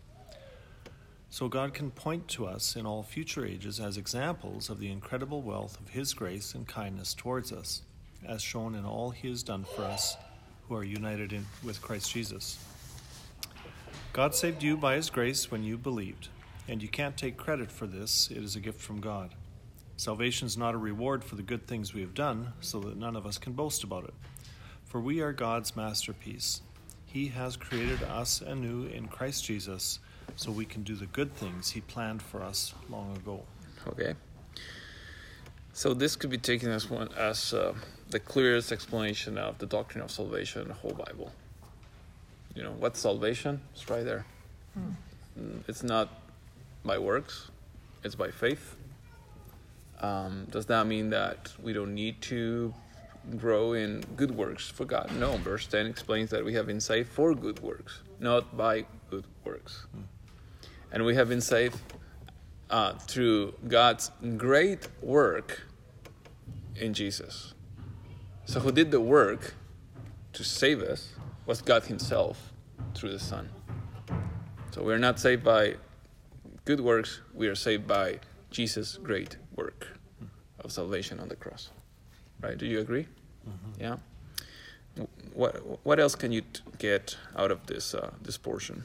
Speaker 5: So God can point to us in all future ages as examples of the incredible wealth of His grace and kindness towards us, as shown in all He has done for us who are united in, with Christ Jesus. God saved you by His grace when you believed, and you can't take credit for this, it is a gift from God. Salvation is not a reward for the good things we have done, so that none of us can boast about it. For we are God's masterpiece. He has created us anew in Christ Jesus so we can do the good things He planned for us long ago.
Speaker 1: Okay. So this could be taken as one as uh, the clearest explanation of the doctrine of salvation in the whole Bible. You know what's salvation? It's right there. Mm, It's not by works; it's by faith. Um, does that mean that we don't need to grow in good works for God? No. Verse 10 explains that we have been saved for good works, not by good works. And we have been saved uh, through God's great work in Jesus. So, who did the work to save us was God Himself through the Son. So, we're not saved by good works, we are saved by Jesus' great work of salvation on the cross. Right? Do you agree? Mm-hmm. Yeah. What what else can you t- get out of this uh, this portion?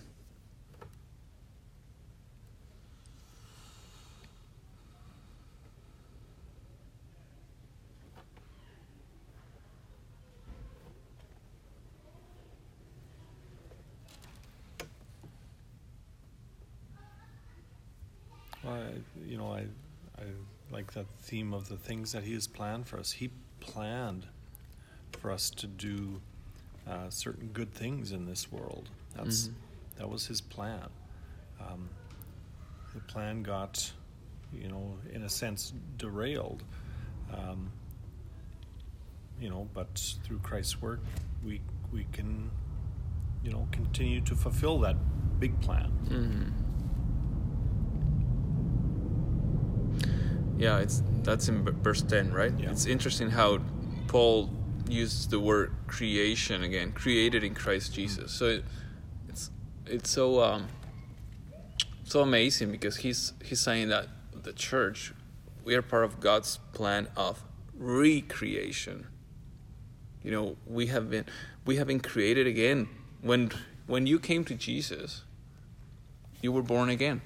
Speaker 5: You know, I, I like that theme of the things that He has planned for us. He planned for us to do uh, certain good things in this world. That's mm-hmm. that was His plan. Um, the plan got, you know, in a sense, derailed. Um, you know, but through Christ's work, we we can, you know, continue to fulfill that big plan.
Speaker 1: Mm-hmm. Yeah, it's that's in verse ten, right? Yeah. It's interesting how Paul uses the word creation again, created in Christ Jesus. So it, it's it's so um, so amazing because he's he's saying that the church we are part of God's plan of recreation. You know, we have been we have been created again. When when you came to Jesus, you were born again.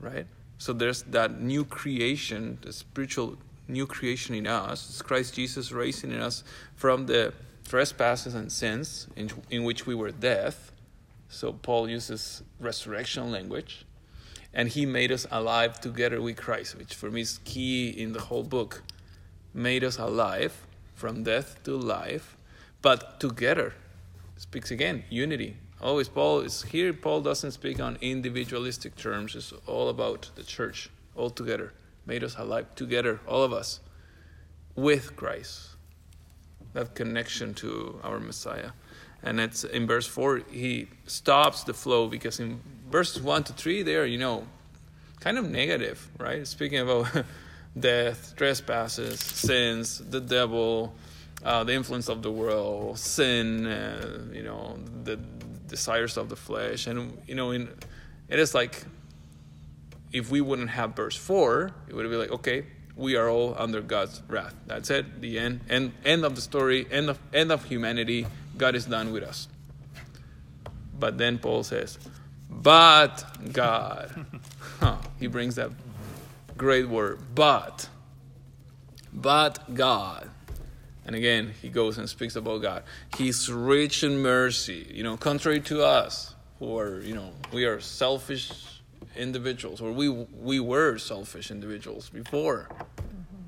Speaker 1: Right? So there's that new creation, the spiritual new creation in us. It's Christ Jesus raising us from the trespasses and sins in, in which we were dead. So Paul uses resurrection language. And he made us alive together with Christ, which for me is key in the whole book. Made us alive from death to life, but together. Speaks again, unity, always Paul is here. Paul doesn't speak on individualistic terms. It's all about the church all together, made us alive together, all of us, with Christ. That connection to our Messiah. And it's in verse 4, he stops the flow because in verses 1 to 3, they are, you know, kind of negative, right? Speaking about death, trespasses, sins, the devil, uh, the influence of the world, sin, uh, you know, the desires of the flesh. And, you know, in, it is like if we wouldn't have verse 4, it would be like, okay, we are all under God's wrath. That's it. The end. End, end of the story. End of, end of humanity. God is done with us. But then Paul says, but God. huh, he brings that great word, but. But God and again, he goes and speaks about God. He's rich in mercy, you know, contrary to us, who are, you know, we are selfish individuals, or we we were selfish individuals before.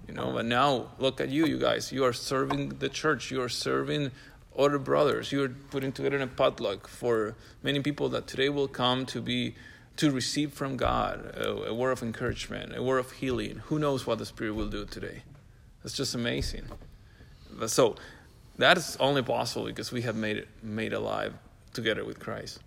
Speaker 1: You know, but now look at you, you guys. You are serving the church. You are serving other brothers. You are putting together a potluck for many people that today will come to be to receive from God a, a word of encouragement, a word of healing. Who knows what the Spirit will do today? It's just amazing. So that is only possible because we have made it made alive together with Christ.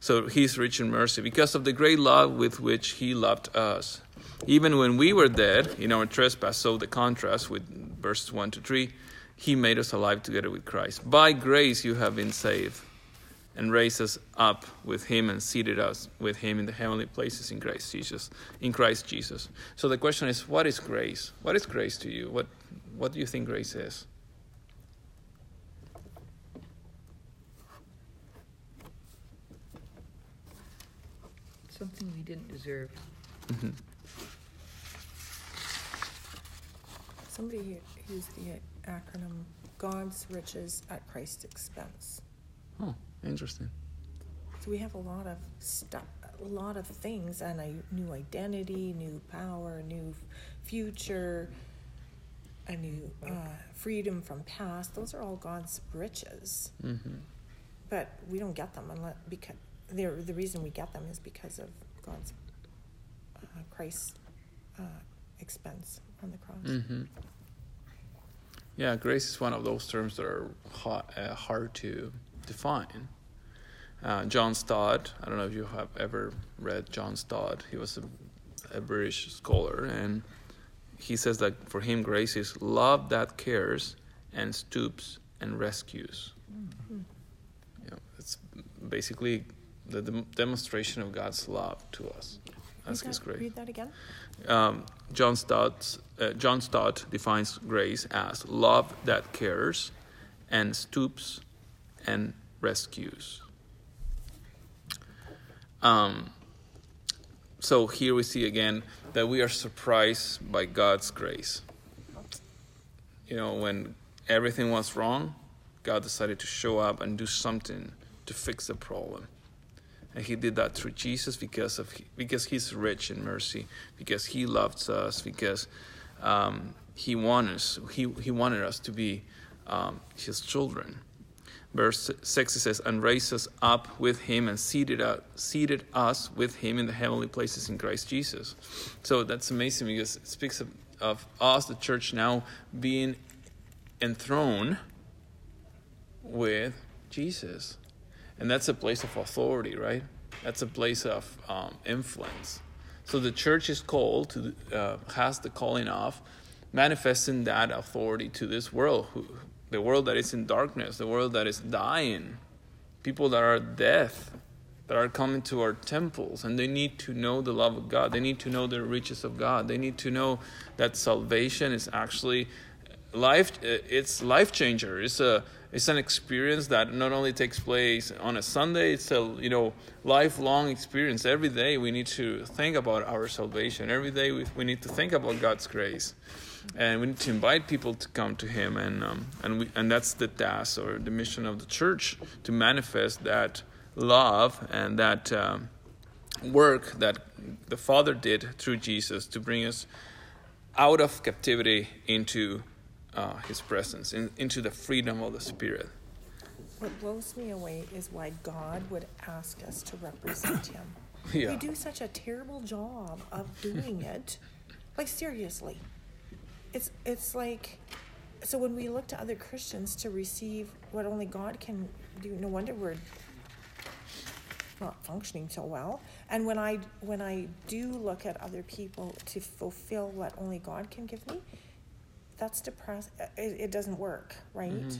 Speaker 1: So he's rich in mercy because of the great love with which he loved us. Even when we were dead in our trespass, so the contrast with verses 1 to 3, he made us alive together with Christ. By grace you have been saved and raised us up with him and seated us with him in the heavenly places in Christ Jesus. In Christ Jesus. So the question is what is grace? What is grace to you? What what do you think grace is?
Speaker 2: Something we didn't deserve.
Speaker 1: Mm-hmm.
Speaker 2: Somebody used the acronym God's riches at Christ's expense.
Speaker 1: Oh, interesting.
Speaker 2: So we have a lot of stuff, a lot of things, and a new identity, new power, new future, a new uh, freedom from past. Those are all God's riches.
Speaker 1: Mm-hmm.
Speaker 2: But we don't get them unless because the the reason we get them is because of God's uh, Christ's uh, expense on the cross.
Speaker 1: hmm Yeah, grace is one of those terms that are hard, uh, hard to define. Uh, John Stott, I don't know if you have ever read John Stott. He was a, a British scholar, and he says that for him, grace is love that cares and stoops and rescues.
Speaker 2: Mm-hmm.
Speaker 1: You know, it's basically the dem- demonstration of God's love to us. That's
Speaker 2: read that,
Speaker 1: grace
Speaker 2: Read that again.
Speaker 1: um, John Stott uh, John Stott defines grace as love that cares and stoops and rescues. Um, so here we see again that we are surprised by God's grace. You know, when everything was wrong, God decided to show up and do something to fix the problem. And he did that through Jesus because of because he's rich in mercy, because he loves us, because um, he wanted us, he, he wanted us to be um, his children. Verse six it says, "And raised us up with him, and seated us, seated us with him in the heavenly places in Christ Jesus." So that's amazing because it speaks of, of us, the church, now being enthroned with Jesus. And that's a place of authority, right? That's a place of um, influence. So the church is called to, uh, has the calling of manifesting that authority to this world, who, the world that is in darkness, the world that is dying, people that are death, that are coming to our temples, and they need to know the love of God. They need to know the riches of God. They need to know that salvation is actually life. It's life changer. It's a it's an experience that not only takes place on a Sunday, it's a you know lifelong experience. Every day we need to think about our salvation. Every day we, we need to think about God's grace, and we need to invite people to come to Him. And um, and we and that's the task or the mission of the church to manifest that love and that um, work that the Father did through Jesus to bring us out of captivity into uh, his presence, in, into the freedom of the Spirit.
Speaker 2: What blows me away is why God would ask us to represent Him.
Speaker 1: Yeah.
Speaker 2: We do such a terrible job of doing it. Like seriously, it's it's like so when we look to other Christians to receive what only God can do. No wonder we're not functioning so well. And when I when I do look at other people to fulfill what only God can give me, that's depressed. It, it doesn't work, right?
Speaker 1: Mm-hmm.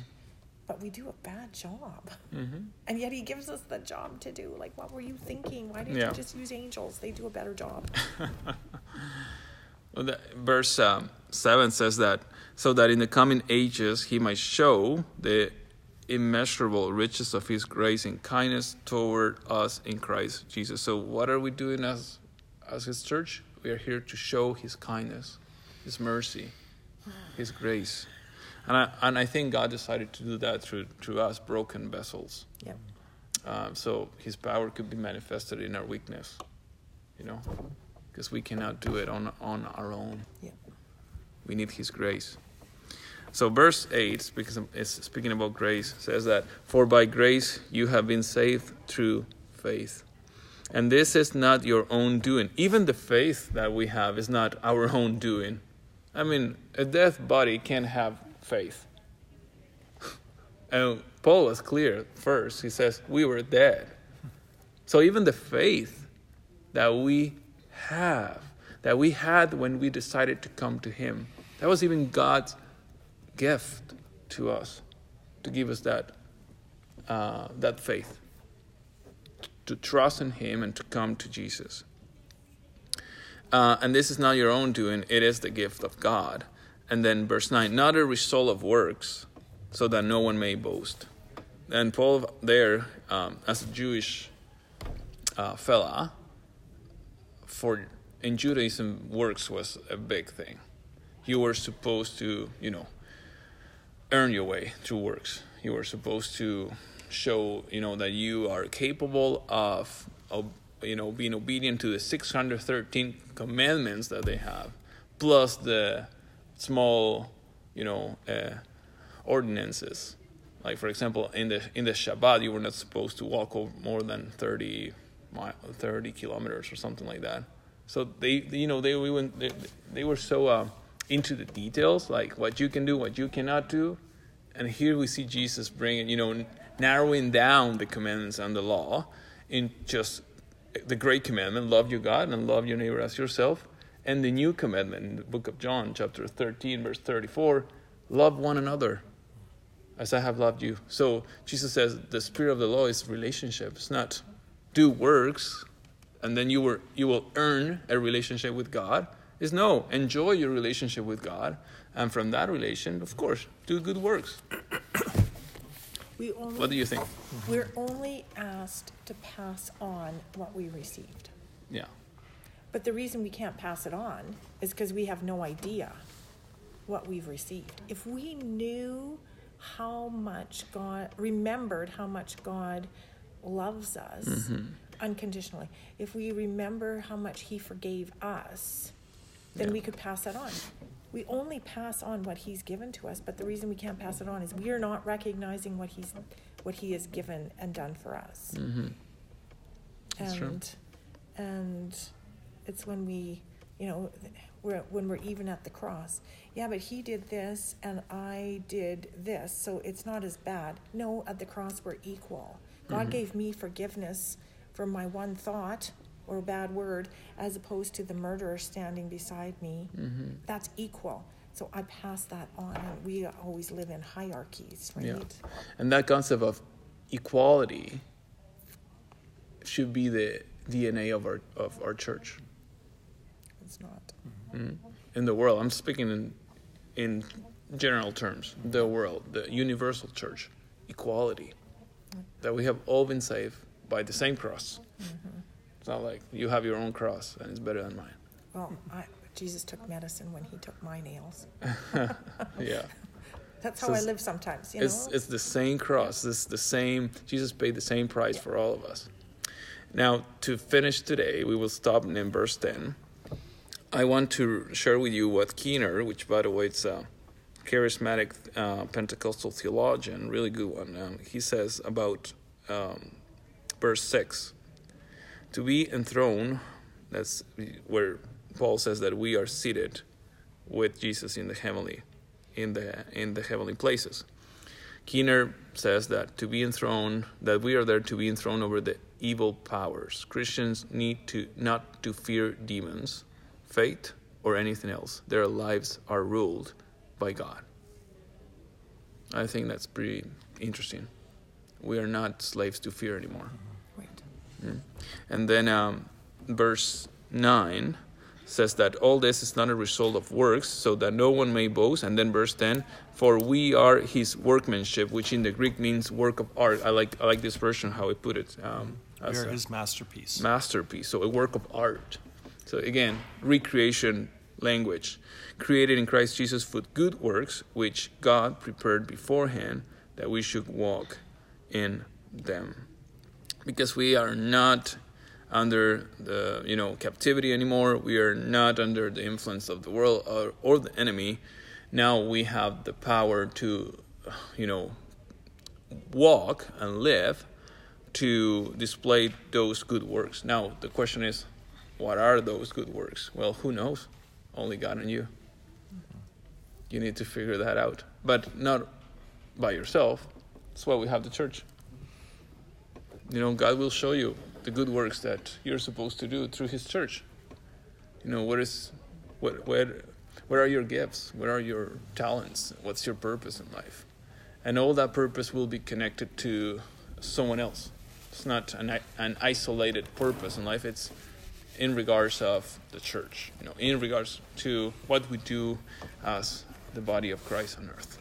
Speaker 2: But we do a bad job.
Speaker 1: Mm-hmm.
Speaker 2: And yet he gives us the job to do. Like, what were you thinking? Why didn't
Speaker 1: Yeah.
Speaker 2: you just use angels? They do a better job.
Speaker 1: Well, the, verse um, 7 says that, so that in the coming ages he might show the immeasurable riches of his grace and kindness toward us in Christ Jesus. So, what are we doing as, as his church? We are here to show his kindness, his mercy, his grace. And I, and I think God decided to do that through, through us, broken vessels.
Speaker 2: Yep.
Speaker 1: Um, so his power could be manifested in our weakness, you know, because we cannot do it on, on our own.
Speaker 2: Yep.
Speaker 1: We need his grace. So verse 8, speaks, is speaking about grace, says that, For by grace you have been saved through faith. And this is not your own doing. Even the faith that we have is not our own doing. I mean, a dead body can't have faith. And Paul was clear first. He says, We were dead. So even the faith that we have, that we had when we decided to come to Him, that was even God's gift to us to give us that, uh, that faith, to trust in Him and to come to Jesus. Uh, and this is not your own doing, it is the gift of God. And then verse 9, not a result of works, so that no one may boast. And Paul, there, um, as a Jewish uh, fella, for in Judaism, works was a big thing. You were supposed to, you know, earn your way through works. You were supposed to show, you know, that you are capable of, of you know, being obedient to the 613 commandments that they have, plus the small, you know, uh, ordinances. Like for example, in the in the Shabbat, you were not supposed to walk over more than 30 mile, 30 kilometers or something like that. So they, you know, they we went, they, they were so uh, into the details, like what you can do, what you cannot do, and here we see Jesus bringing, you know, narrowing down the commandments and the law in just the great commandment: love your God and love your neighbor as yourself, and the new commandment in the book of John, chapter thirteen, verse thirty-four: love one another as I have loved you. So Jesus says the spirit of the law is relationship. It's not do works and then you were you will earn a relationship with God. Is no, enjoy your relationship with God and from that relation, of course, do good works.
Speaker 2: We only,
Speaker 1: What do you think?
Speaker 2: we're only asked to pass on what we received.
Speaker 1: Yeah.
Speaker 2: But the reason we can't pass it on is because we have no idea what we've received. If we knew how much God, remembered how much God loves us mm-hmm. unconditionally, if we remember how much He forgave us, then
Speaker 1: Yeah.
Speaker 2: we could pass that on. We only pass on what He's given to us, but the reason we can't pass it on is we are not recognizing what He's, what He has given and done for us.
Speaker 1: Mm-hmm. That's true.
Speaker 2: And, and it's when we, you know, we're, when we're even at the cross. Yeah, but he did this and I did this, so it's not as bad. No, at the cross we're equal. God
Speaker 1: Mm-hmm.
Speaker 2: gave me forgiveness for my one thought or a bad word as opposed to the murderer standing beside me.
Speaker 1: Mm-hmm.
Speaker 2: That's equal. So I pass that on. And we always live in hierarchies, right?
Speaker 1: Yeah. And that concept of equality should be the DNA of our of our church.
Speaker 2: It's not.
Speaker 1: Mm. in the world. I'm speaking in in general terms. The world, the universal church, equality. That we have all been saved by the same cross. It's not like you have your own cross and it's better than mine.
Speaker 2: Well, I, Jesus took medicine when he took my nails.
Speaker 1: Yeah.
Speaker 2: That's
Speaker 1: So
Speaker 2: how I live sometimes, you
Speaker 1: It's
Speaker 2: know?
Speaker 1: it's the same cross. It's the same. Jesus paid the same price for all of us. Now, to finish today, we will stop in verse ten. I want to share with you what Keener, which by the way, it's a charismatic uh, Pentecostal theologian, really good one. Um, he says about um, verse six: to be enthroned. That's where Paul says that we are seated with Jesus in the heavenly in the in the heavenly places. Keener says that to be enthroned, that we are there to be enthroned over the evil powers. Christians need to not to fear demons, fate, or anything else. Their lives are ruled by God. I think that's pretty interesting. We are not slaves to fear anymore. And then um, verse 9 says that all this is not a result of works, so that no one may boast. And then verse 10 For we are his workmanship, which in the Greek means work of art. I like, I like this version, how he put it. Um,
Speaker 5: We are his masterpiece.
Speaker 1: masterpiece, so a work of art. So again, recreation language. Created in Christ Jesus for good works, which God prepared beforehand that we should walk in them because we are not under the you know captivity anymore. We are not under the influence of the world or, or the enemy. Now we have the power to you know walk and live to display those good works. Now the question is what are those good works? Well who knows? Only god and you. You need to figure that out. But not by yourself. That's why we have the church you know god will show you the good works that you're supposed to do through his church. You know what is what where where are your gifts? Where are your talents? What's your purpose in life? And all that purpose will be connected to someone else. It's not an, an isolated purpose in life. It's in regards of the church you know in regards to what we do as the body of christ on earth